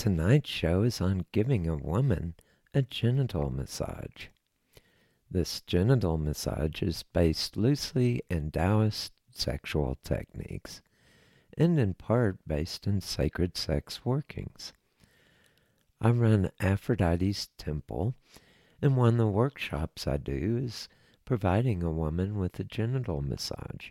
Tonight's show is on giving a woman a genital massage. This genital massage is based loosely in Taoist sexual techniques and in part based in sacred sex workings. I run Aphrodite's Temple, and one of the workshops I do is providing a woman with a genital massage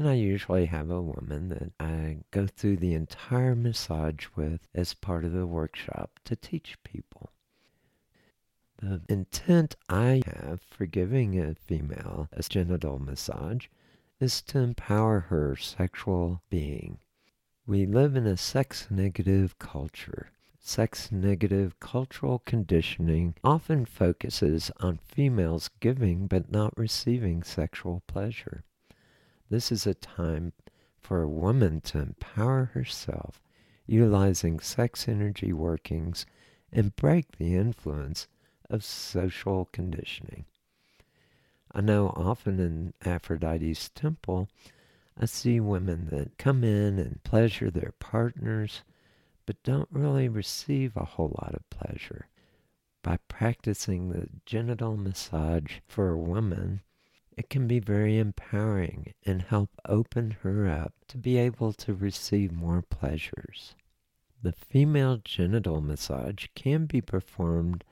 and I usually have a woman that I go through the entire massage with as part of the workshop to teach people. The intent I have for giving a female a genital massage is to empower her sexual being. We live in a sex negative culture. Sex negative cultural conditioning often focuses on females giving but not receiving sexual pleasure. This is a time for a woman to empower herself, utilizing sex energy workings and break the influence of social conditioning. I know often in Aphrodite's temple, I see women that come in and pleasure their partners, but don't really receive a whole lot of pleasure. By practicing the genital massage for a woman, it can be very empowering and help open her up to be able to receive more pleasures. The female genital massage can be performed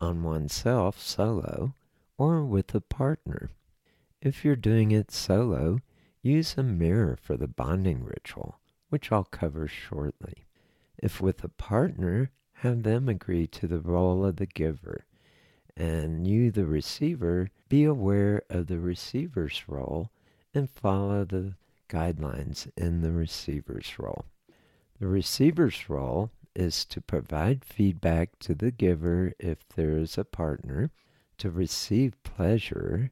on oneself solo or with a partner. If you're doing it solo, use a mirror for the bonding ritual, which I'll cover shortly. If with a partner, have them agree to the role of the giver, and you, the receiver, be aware of the receiver's role and follow the guidelines in the receiver's role. The receiver's role is to provide feedback to the giver if there is a partner, to receive pleasure,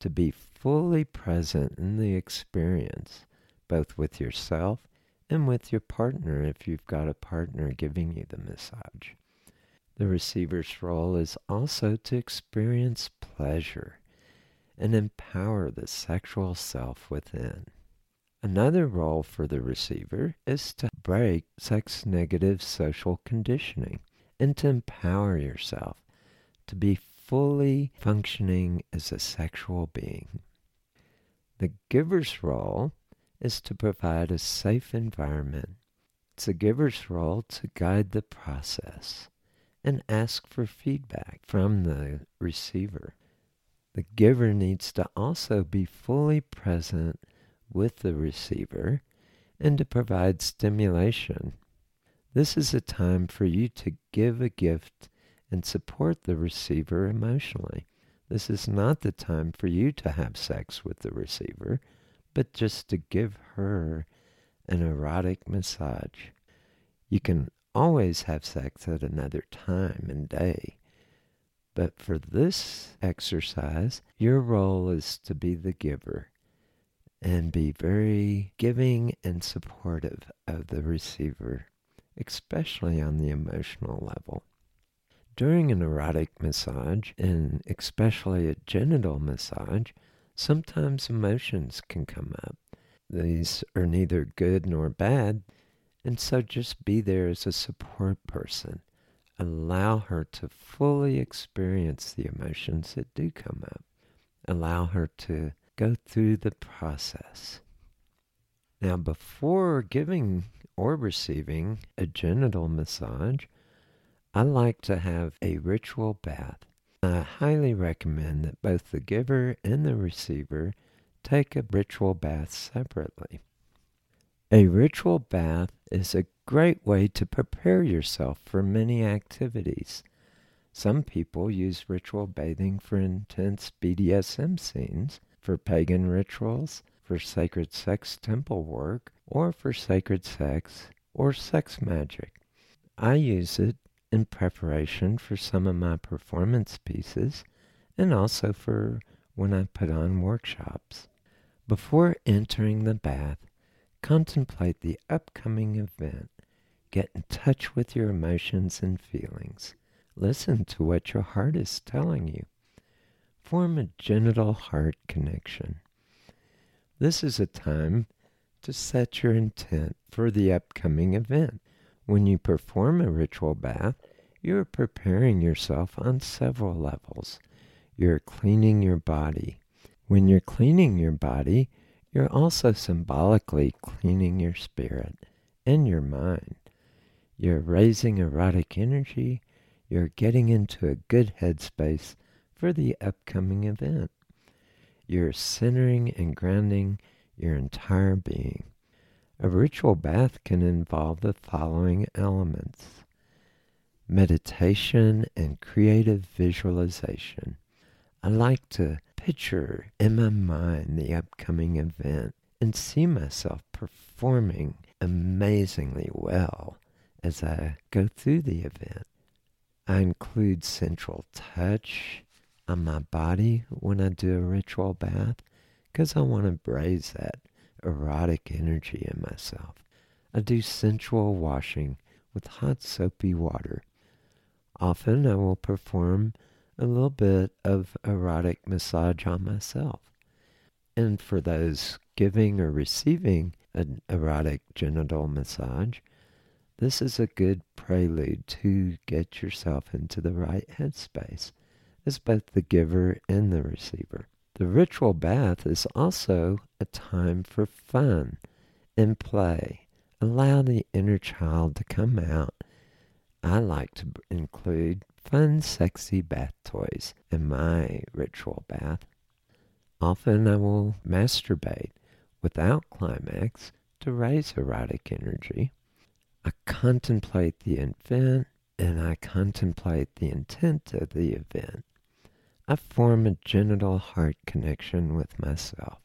to be fully present in the experience, both with yourself and with your partner if you've got a partner giving you the massage. The receiver's role is also to experience pleasure and empower the sexual self within. Another role for the receiver is to break sex negative social conditioning and to empower yourself to be fully functioning as a sexual being. The giver's role is to provide a safe environment. It's the giver's role to guide the process and ask for feedback from the receiver. The giver needs to also be fully present with the receiver and to provide stimulation. This is a time for you to give a gift and support the receiver emotionally. This is not the time for you to have sex with the receiver but just to give her an erotic massage. You can always have sex at another time and day. But for this exercise, your role is to be the giver and be very giving and supportive of the receiver, especially on the emotional level. During an erotic massage, and especially a genital massage, sometimes emotions can come up. These are neither good nor bad, and so just be there as a support person. Allow her to fully experience the emotions that do come up. Allow her to go through the process. Now, before giving or receiving a genital massage, I like to have a ritual bath. I highly recommend that both the giver and the receiver take a ritual bath separately. A ritual bath is a great way to prepare yourself for many activities. Some people use ritual bathing for intense BDSM scenes, for pagan rituals, for sacred sex temple work, or for sacred sex or sex magic. I use it in preparation for some of my performance pieces and also for when I put on workshops. Before entering the bath, contemplate the upcoming event. Get in touch with your emotions and feelings. Listen to what your heart is telling you. Form a genital heart connection. This is a time to set your intent for the upcoming event. When you perform a ritual bath, you're preparing yourself on several levels. You're cleaning your body. When you're cleaning your body, you're also symbolically cleaning your spirit and your mind. You're raising erotic energy. You're getting into a good headspace for the upcoming event. You're centering and grounding your entire being. A ritual bath can involve the following elements meditation and creative visualization. I like to picture in my mind the upcoming event and see myself performing amazingly well as I go through the event. I include central touch on my body when I do a ritual bath because I want to braise that erotic energy in myself. I do sensual washing with hot soapy water. Often I will perform a little bit of erotic massage on myself. And for those giving or receiving an erotic genital massage, this is a good prelude to get yourself into the right headspace as both the giver and the receiver. The ritual bath is also a time for fun and play. Allow the inner child to come out. I like to include fun, sexy bath toys in my ritual bath. Often I will masturbate without climax to raise erotic energy. I contemplate the event and I contemplate the intent of the event. I form a genital heart connection with myself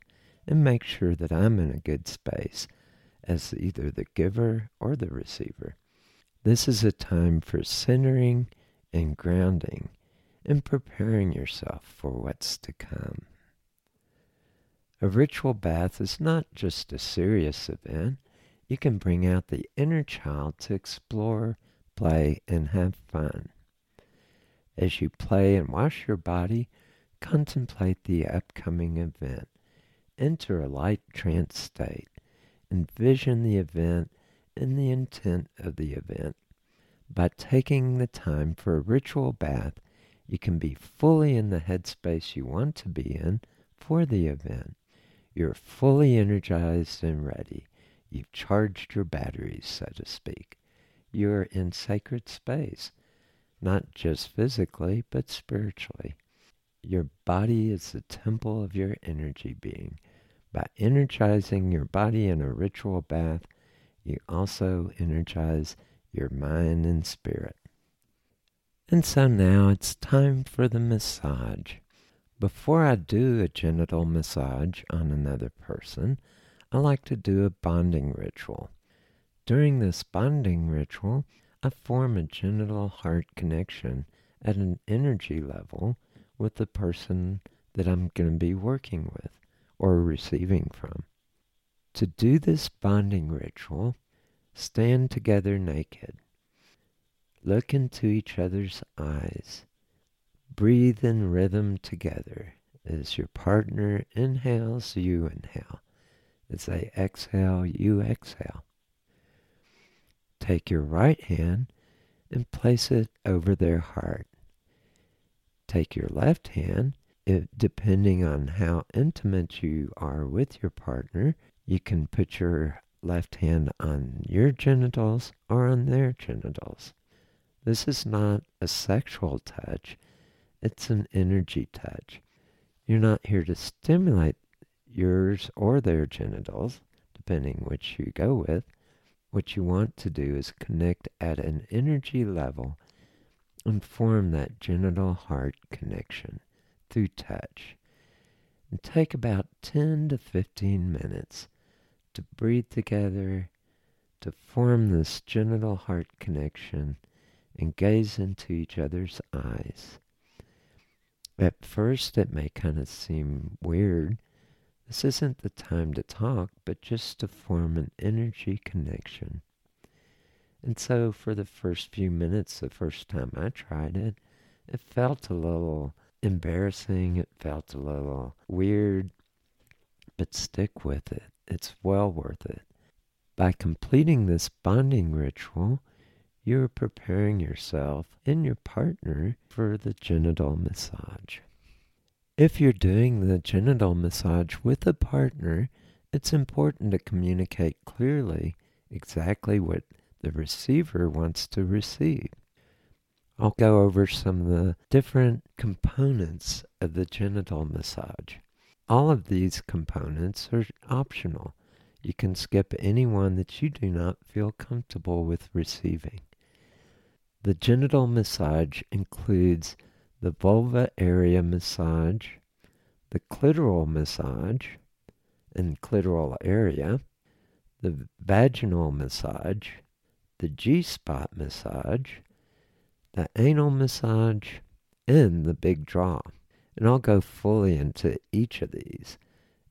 and make sure that I'm in a good space as either the giver or the receiver. This is a time for centering and grounding and preparing yourself for what's to come. A ritual bath is not just a serious event. You can bring out the inner child to explore, play, and have fun. As you play and wash your body, contemplate the upcoming event. Enter a light trance state. Envision the event and the intent of the event. By taking the time for a ritual bath, you can be fully in the headspace you want to be in for the event. You're fully energized and ready. You've charged your batteries, so to speak. You're in sacred space, not just physically, but spiritually. Your body is the temple of your energy being. By energizing your body in a ritual bath, you also energize your mind and spirit. And so now it's time for the massage. Before I do a genital massage on another person, I like to do a bonding ritual. During this bonding ritual, I form a genital heart connection at an energy level with the person that I'm going to be working with or receiving from. To do this bonding ritual, stand together naked. Look into each other's eyes. Breathe in rhythm together. As your partner inhales, you inhale. As they exhale, you exhale. Take your right hand and place it over their heart. Take your left hand it, depending on how intimate you are with your partner, you can put your left hand on your genitals or on their genitals. This is not a sexual touch, it's an energy touch. You're not here to stimulate yours or their genitals, depending which you go with. What you want to do is connect at an energy level and form that genital heart connection through touch. And take about 10 to 15 minutes to breathe together, to form this genital heart connection, and gaze into each other's eyes. At first, it may kind of seem weird. This isn't the time to talk, but just to form an energy connection. And so, for the first few minutes, the first time I tried it, it felt a little embarrassing. It felt a little weird, but stick with it. It's well worth it. By completing this bonding ritual, you're preparing yourself and your partner for the genital massage. If you're doing the genital massage with a partner, it's important to communicate clearly exactly what the receiver wants to receive. I'll go over some of the different components of the genital massage. All of these components are optional. You can skip any one that you do not feel comfortable with receiving. The genital massage includes the vulva area massage, the clitoral massage and clitoral area, the vaginal massage, the G spot massage, the anal massage, and the big draw. And I'll go fully into each of these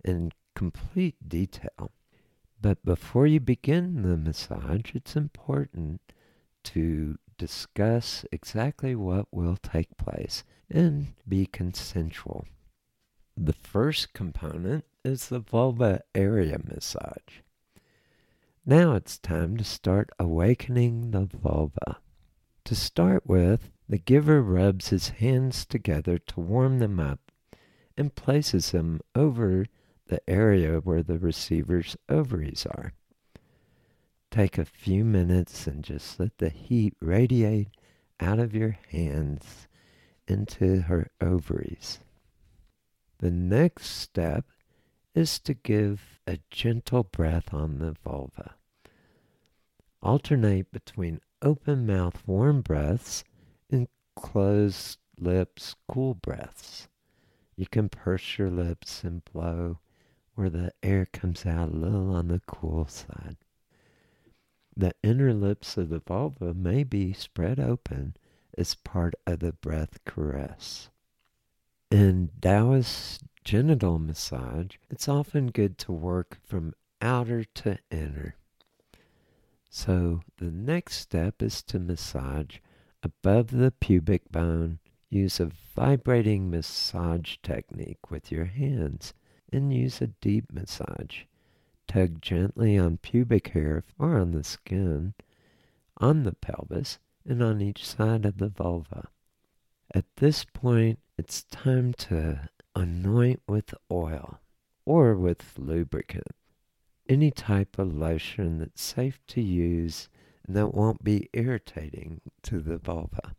in complete detail. But before you begin the massage, it's important to discuss exactly what will take place and be consensual. The first component is the vulva area massage. Now it's time to start awakening the vulva. To start with, the giver rubs his hands together to warm them up and places them over the area where the receiver's ovaries are. Take a few minutes and just let the heat radiate out of your hands into her ovaries. The next step is to give a gentle breath on the vulva. Alternate between open mouth warm breaths and closed lips cool breaths. You can purse your lips and blow where the air comes out a little on the cool side. The inner lips of the vulva may be spread open as part of the breath caress. In Taoist genital massage, it's often good to work from outer to inner. So the next step is to massage above the pubic bone. Use a vibrating massage technique with your hands and use a deep massage. Tug gently on pubic hair or on the skin, on the pelvis, and on each side of the vulva. At this point, it's time to anoint with oil or with lubricant. Any type of lotion that's safe to use that won't be irritating to the vulva.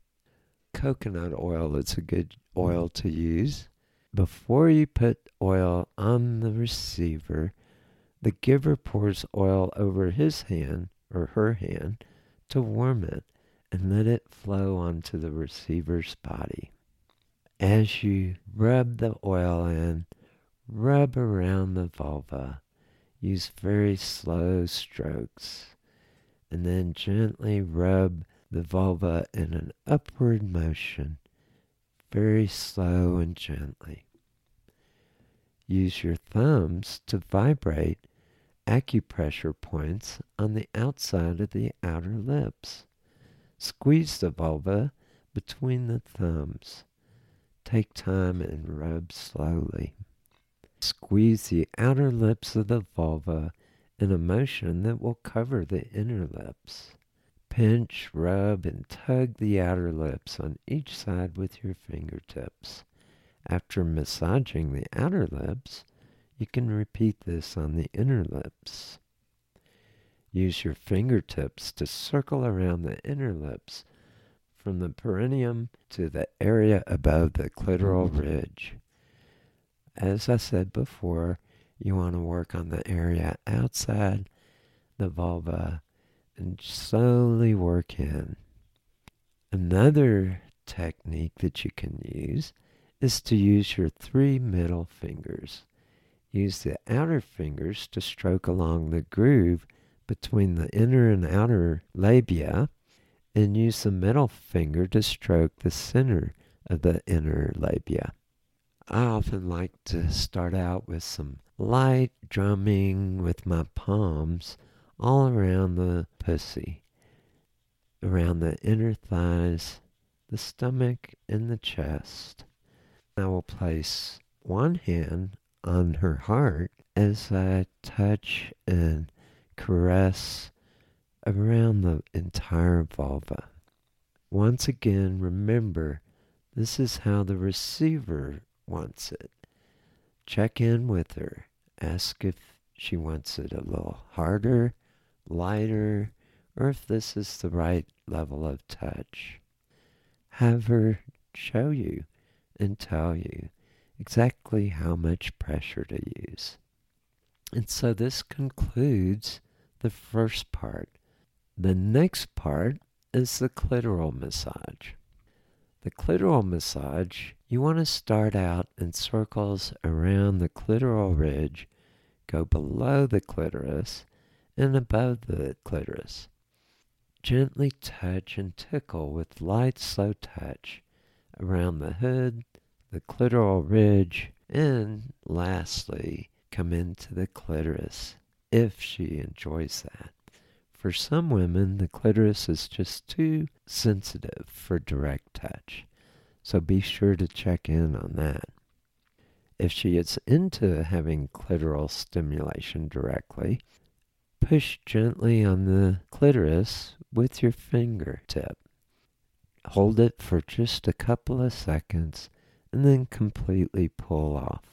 Coconut oil is a good oil to use. Before you put oil on the receiver, the giver pours oil over his hand or her hand to warm it and let it flow onto the receiver's body. As you rub the oil in, rub around the vulva. Use very slow strokes and then gently rub the vulva in an upward motion very slow and gently. Use your thumbs to vibrate acupressure points on the outside of the outer lips. Squeeze the vulva between the thumbs. Take time and rub slowly. Squeeze the outer lips of the vulva in a motion that will cover the inner lips. Pinch, rub, and tug the outer lips on each side with your fingertips. After massaging the outer lips, you can repeat this on the inner lips. Use your fingertips to circle around the inner lips from the perineum to the area above the clitoral ridge. As I said before, you want to work on the area outside the vulva and slowly work in. Another technique that you can use is to use your three middle fingers. Use the outer fingers to stroke along the groove between the inner and outer labia, and use the middle finger to stroke the center of the inner labia. I often like to start out with some light drumming with my palms all around the pussy, around the inner thighs, the stomach, and the chest. I will place one hand on her heart as I touch and caress around the entire vulva. Once again, remember this is how the receiver wants it. Check in with her. Ask if she wants it a little harder lighter, or if this is the right level of touch. Have her show you and tell you exactly how much pressure to use. And so this concludes the first part. The next part is the clitoral massage. The clitoral massage, you want to start out in circles around the clitoral ridge, go below the clitoris, and above the clitoris. Gently touch and tickle with light, slow touch around the hood, the clitoral ridge, and lastly, come into the clitoris if she enjoys that. For some women, the clitoris is just too sensitive for direct touch, so be sure to check in on that. If she is into having clitoral stimulation directly, Push gently on the clitoris with your fingertip. Hold it for just a couple of seconds and then completely pull off.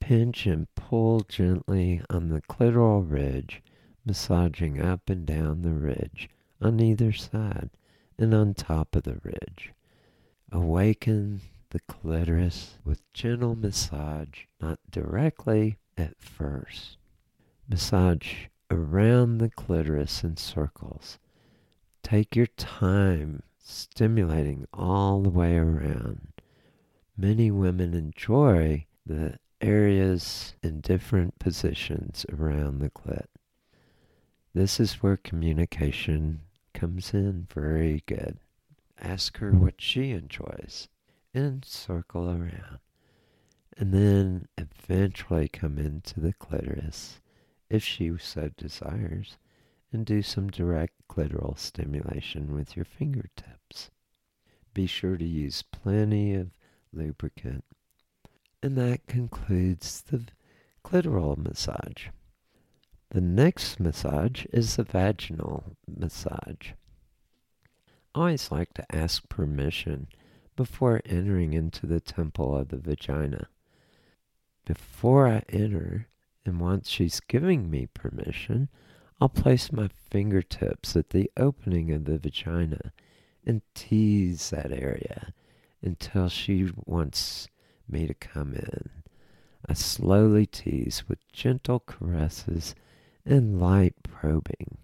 Pinch and pull gently on the clitoral ridge, massaging up and down the ridge on either side and on top of the ridge. Awaken the clitoris with gentle massage, not directly at first. Massage around the clitoris in circles. Take your time stimulating all the way around. Many women enjoy the areas in different positions around the clit. This is where communication comes in very good. Ask her what she enjoys and circle around. And then eventually come into the clitoris, if she so desires, and do some direct clitoral stimulation with your fingertips. Be sure to use plenty of lubricant. And that concludes the clitoral massage. The next massage is the vaginal massage. Always like to ask permission before entering into the temple of the vagina. Before I enter, and once she's giving me permission, I'll place my fingertips at the opening of the vagina and tease that area until she wants me to come in. I slowly tease with gentle caresses and light probing.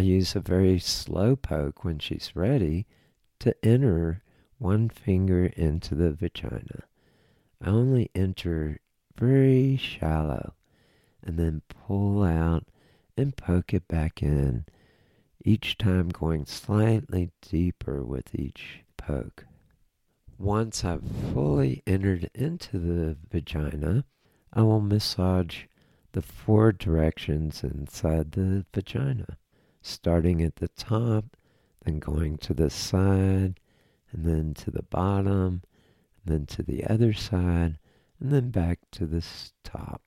I use a very slow poke when she's ready to enter one finger into the vagina. I only enter very shallow and then pull out and poke it back in, each time going slightly deeper with each poke. Once I've fully entered into the vagina, I will massage the four directions inside the vagina, starting at the top, then going to the side, and then to the bottom, and then to the other side, and then back to the top.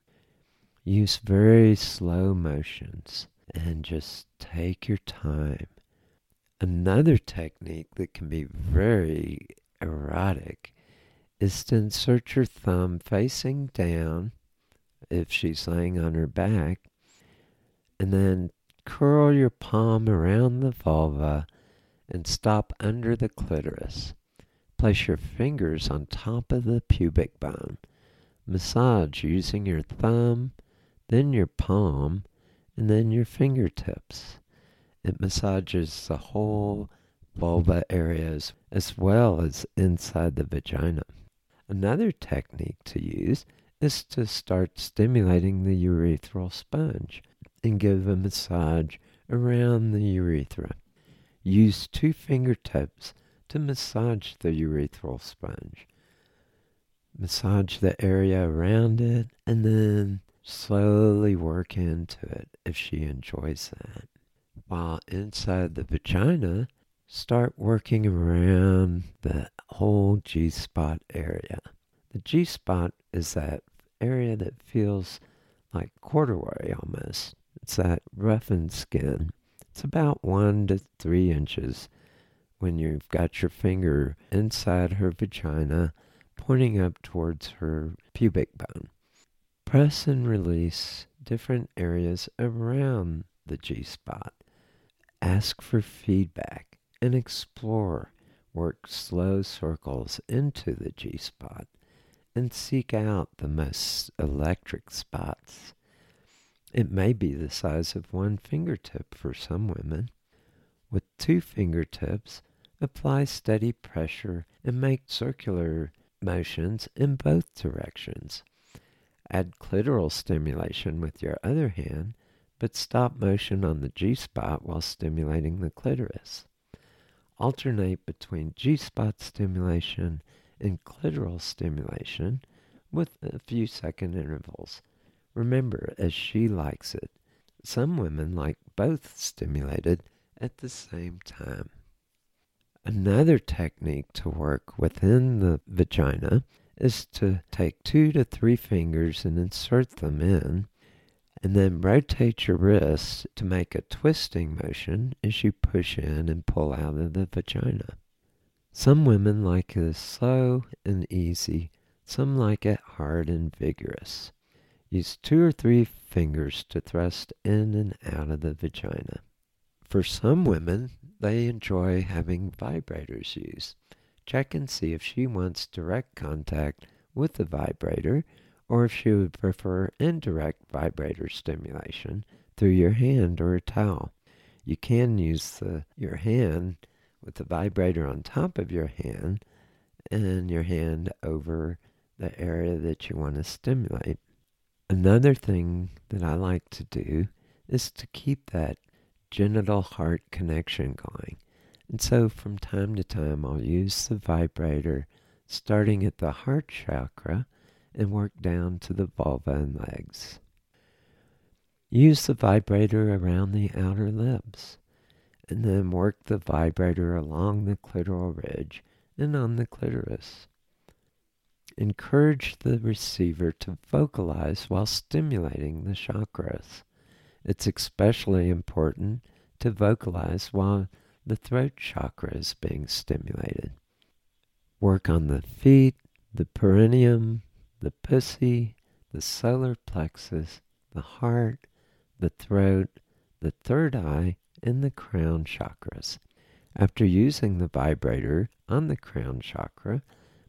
Use very slow motions and just take your time. Another technique that can be very erotic is to insert your thumb facing down if she's laying on her back, and then curl your palm around the vulva and stop under the clitoris. Place your fingers on top of the pubic bone. Massage using your thumb, then your palm, and then your fingertips. It massages the whole vulva areas as well as inside the vagina. Another technique to use is to start stimulating the urethral sponge and give a massage around the urethra. Use two fingertips to massage the urethral sponge. Massage the area around it and then slowly work into it if she enjoys that. While inside the vagina, start working around the whole G spot area. The G spot is that area that feels like corduroy almost. It's that roughened skin. It's about one to three inches when you've got your finger inside her vagina pointing up towards her pubic bone. Press and release different areas around the G spot. Ask for feedback and explore. Work slow circles into the G spot and seek out the most electric spots. It may be the size of one fingertip for some women. With two fingertips, apply steady pressure and make circular motions in both directions. Add clitoral stimulation with your other hand, but stop motion on the G spot while stimulating the clitoris. Alternate between G spot stimulation and clitoral stimulation with a few second intervals. Remember, as she likes it, some women like both stimulated at the same time. Another technique to work within the vagina is to take two to three fingers and insert them in, and then rotate your wrists to make a twisting motion as you push in and pull out of the vagina. Some women like it slow and easy, some like it hard and vigorous. Use two or three fingers to thrust in and out of the vagina. For some women, they enjoy having vibrators used. Check and see if she wants direct contact with the vibrator or if she would prefer indirect vibrator stimulation through your hand or a towel. You can use the, your hand with the vibrator on top of your hand and your hand over the area that you want to stimulate. Another thing that I like to do is to keep that genital heart connection going. And so from time to time, I'll use the vibrator starting at the heart chakra and work down to the vulva and legs. Use the vibrator around the outer lips and then work the vibrator along the clitoral ridge and on the clitoris. Encourage the receiver to vocalize while stimulating the chakras. It's especially important to vocalize while the throat chakra is being stimulated. Work on the feet, the perineum, the pussy, the solar plexus, the heart, the throat, the third eye, and the crown chakras. After using the vibrator on the crown chakra,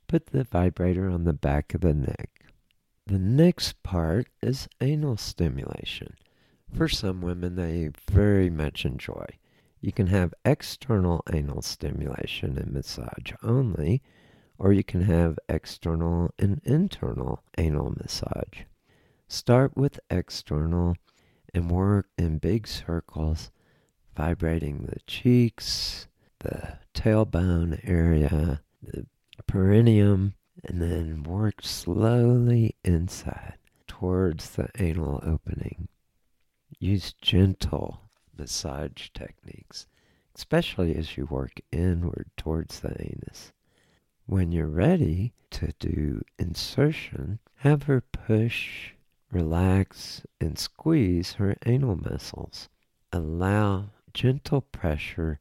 put the vibrator on the back of the neck. The next part is anal stimulation. For some women, they very much enjoy. You can have external anal stimulation and massage only, or you can have external and internal anal massage. Start with external and work in big circles, vibrating the cheeks, the tailbone area, the perineum, and then work slowly inside towards the anal opening. Use gentle massage techniques, especially as you work inward towards the anus. When you're ready to do insertion, have her push Relax and squeeze her anal muscles. Allow gentle pressure,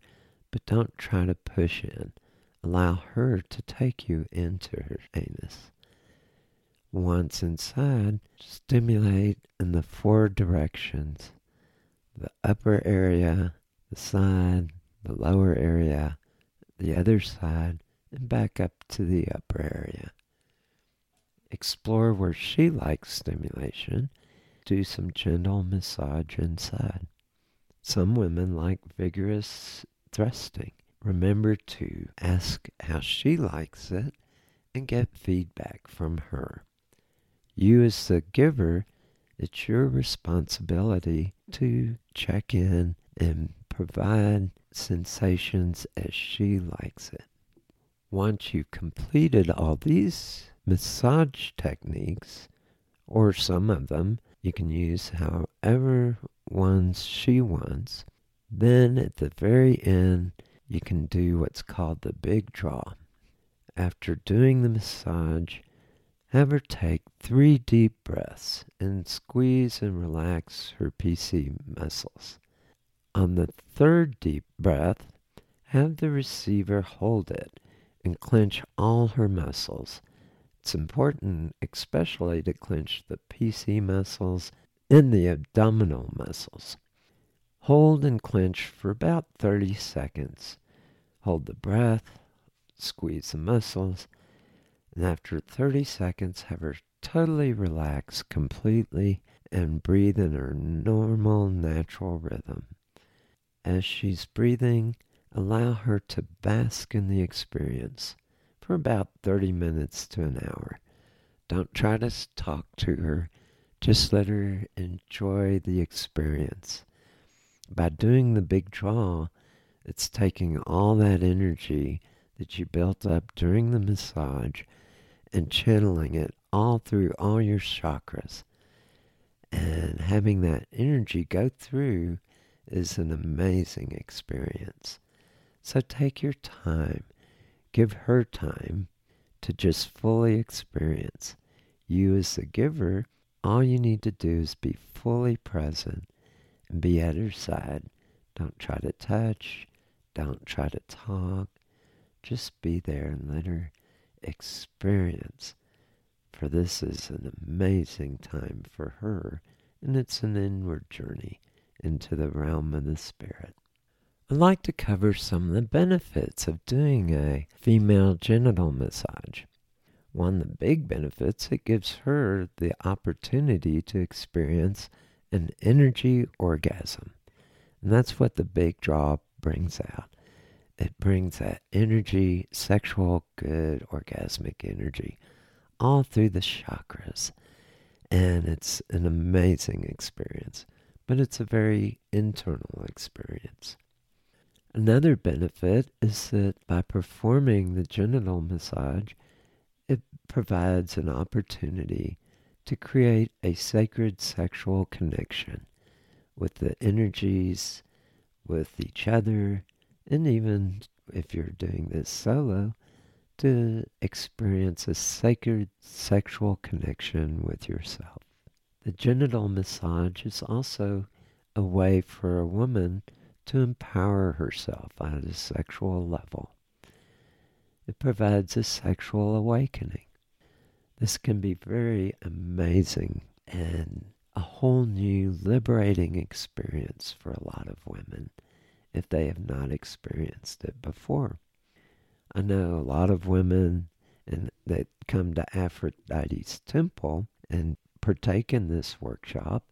but don't try to push in. Allow her to take you into her anus. Once inside, stimulate in the four directions the upper area, the side, the lower area, the other side, and back up to the upper area explore where she likes stimulation, do some gentle massage inside. Some women like vigorous thrusting. Remember to ask how she likes it and get feedback from her. You, as the giver, it's your responsibility to check in and provide sensations as she likes it. Once you've completed all these massage techniques, or some of them, you can use however ones she wants. Then at the very end, you can do what's called the big draw. After doing the massage, have her take three deep breaths and squeeze and relax her PC muscles. On the third deep breath, have the receiver hold it and clench all her muscles it's important, especially to clench the PC muscles and the abdominal muscles. Hold and clench for about 30 seconds. Hold the breath, squeeze the muscles, and after 30 seconds, have her totally relax completely and breathe in her normal, natural rhythm. As she's breathing, allow her to bask in the experience for about 30 minutes to an hour. Don't try to talk to her. Just let her enjoy the experience. By doing the big draw, it's taking all that energy that you built up during the massage and channeling it all through all your chakras. And having that energy go through is an amazing experience. So take your time Give her time to just fully experience. You, as the giver, all you need to do is be fully present and be at her side. Don't try to touch. Don't try to talk. Just be there and let her experience. For this is an amazing time for her, and it's an inward journey into the realm of the spirit. I'd like to cover some of the benefits of doing a female genital massage. One of the big benefits, it gives her the opportunity to experience an energy orgasm. And that's what the big draw brings out. It brings that energy, sexual, good, orgasmic energy, all through the chakras. And it's an amazing experience, but it's a very internal experience. Another benefit is that by performing the genital massage, it provides an opportunity to create a sacred sexual connection with the energies, with each other, and even if you're doing this solo, to experience a sacred sexual connection with yourself. The genital massage is also a way for a woman to empower herself at a sexual level. It provides a sexual awakening. This can be very amazing and a whole new liberating experience for a lot of women if they have not experienced it before. I know a lot of women and that come to Aphrodite's temple and partake in this workshop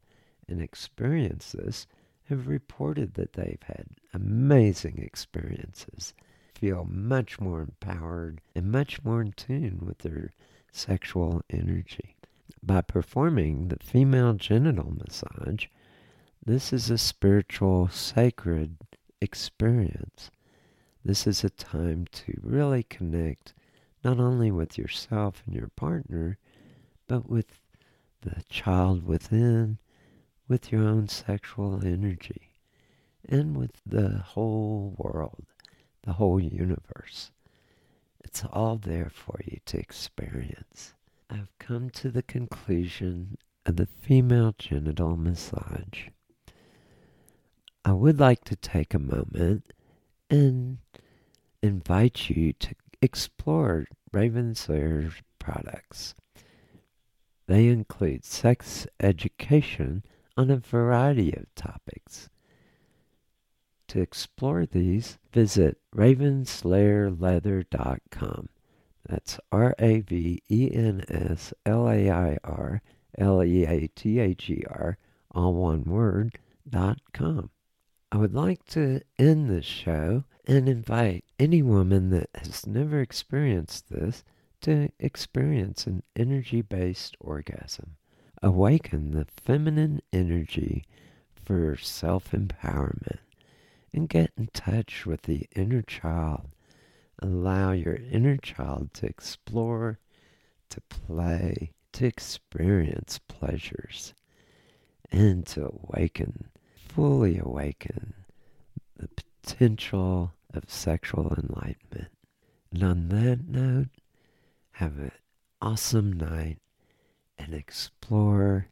and experience this have reported that they've had amazing experiences, feel much more empowered and much more in tune with their sexual energy. By performing the female genital massage, this is a spiritual, sacred experience. This is a time to really connect not only with yourself and your partner, but with the child within, with your own sexual energy, and with the whole world, the whole universe. It's all there for you to experience. I've come to the conclusion of the female genital massage. I would like to take a moment and invite you to explore Ravenslair products. They include sex education on a variety of topics. To explore these, visit ravenslairleather.com. That's R A V E N S L A I R L E A T H E R, all one word, dot com. I would like to end this show and invite any woman that has never experienced this to experience an energy based orgasm. Awaken the feminine energy for self empowerment and get in touch with the inner child. Allow your inner child to explore, to play, to experience pleasures, and to awaken fully awaken the potential of sexual enlightenment. And on that note, have an awesome night and explore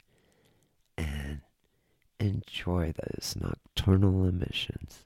and enjoy those nocturnal emissions.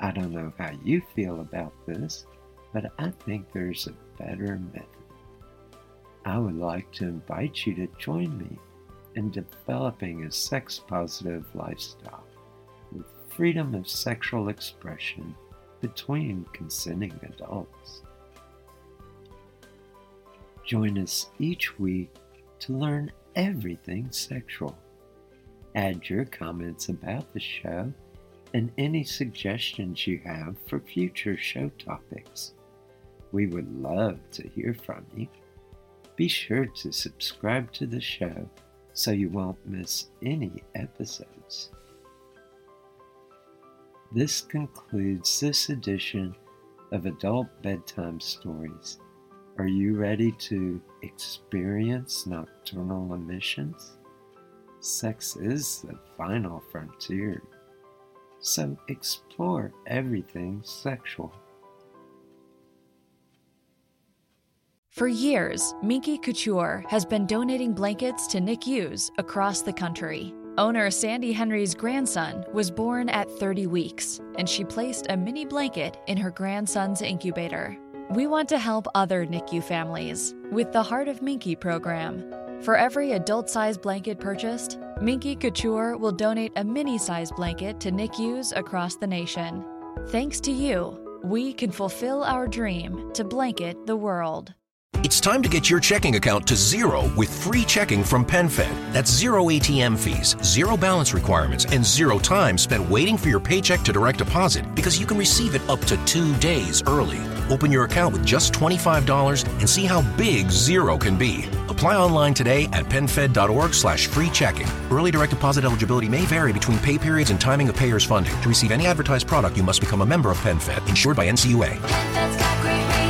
I don't know how you feel about this, but I think there's a better method. I would like to invite you to join me in developing a sex positive lifestyle with freedom of sexual expression between consenting adults. Join us each week to learn everything sexual. Add your comments about the show and any suggestions you have for future show topics. We would love to hear from you. Be sure to subscribe to the show so you won't miss any episodes. This concludes this edition of Adult Bedtime Stories. Are you ready to experience nocturnal emissions? Sex is the final frontier. So explore everything sexual. For years, Minky Couture has been donating blankets to NICUs across the country. Owner Sandy Henry's grandson was born at 30 weeks, and she placed a mini blanket in her grandson's incubator. We want to help other NICU families with the Heart of Minky program. For every adult sized blanket purchased, Minky Couture will donate a mini sized blanket to NICUs across the nation. Thanks to you, we can fulfill our dream to blanket the world. It's time to get your checking account to zero with free checking from PenFed. That's zero ATM fees, zero balance requirements, and zero time spent waiting for your paycheck to direct deposit because you can receive it up to two days early. Open your account with just $25 and see how big zero can be. Apply online today at PenFed.org slash free checking. Early direct deposit eligibility may vary between pay periods and timing of payers' funding. To receive any advertised product, you must become a member of PenFed, insured by NCUA.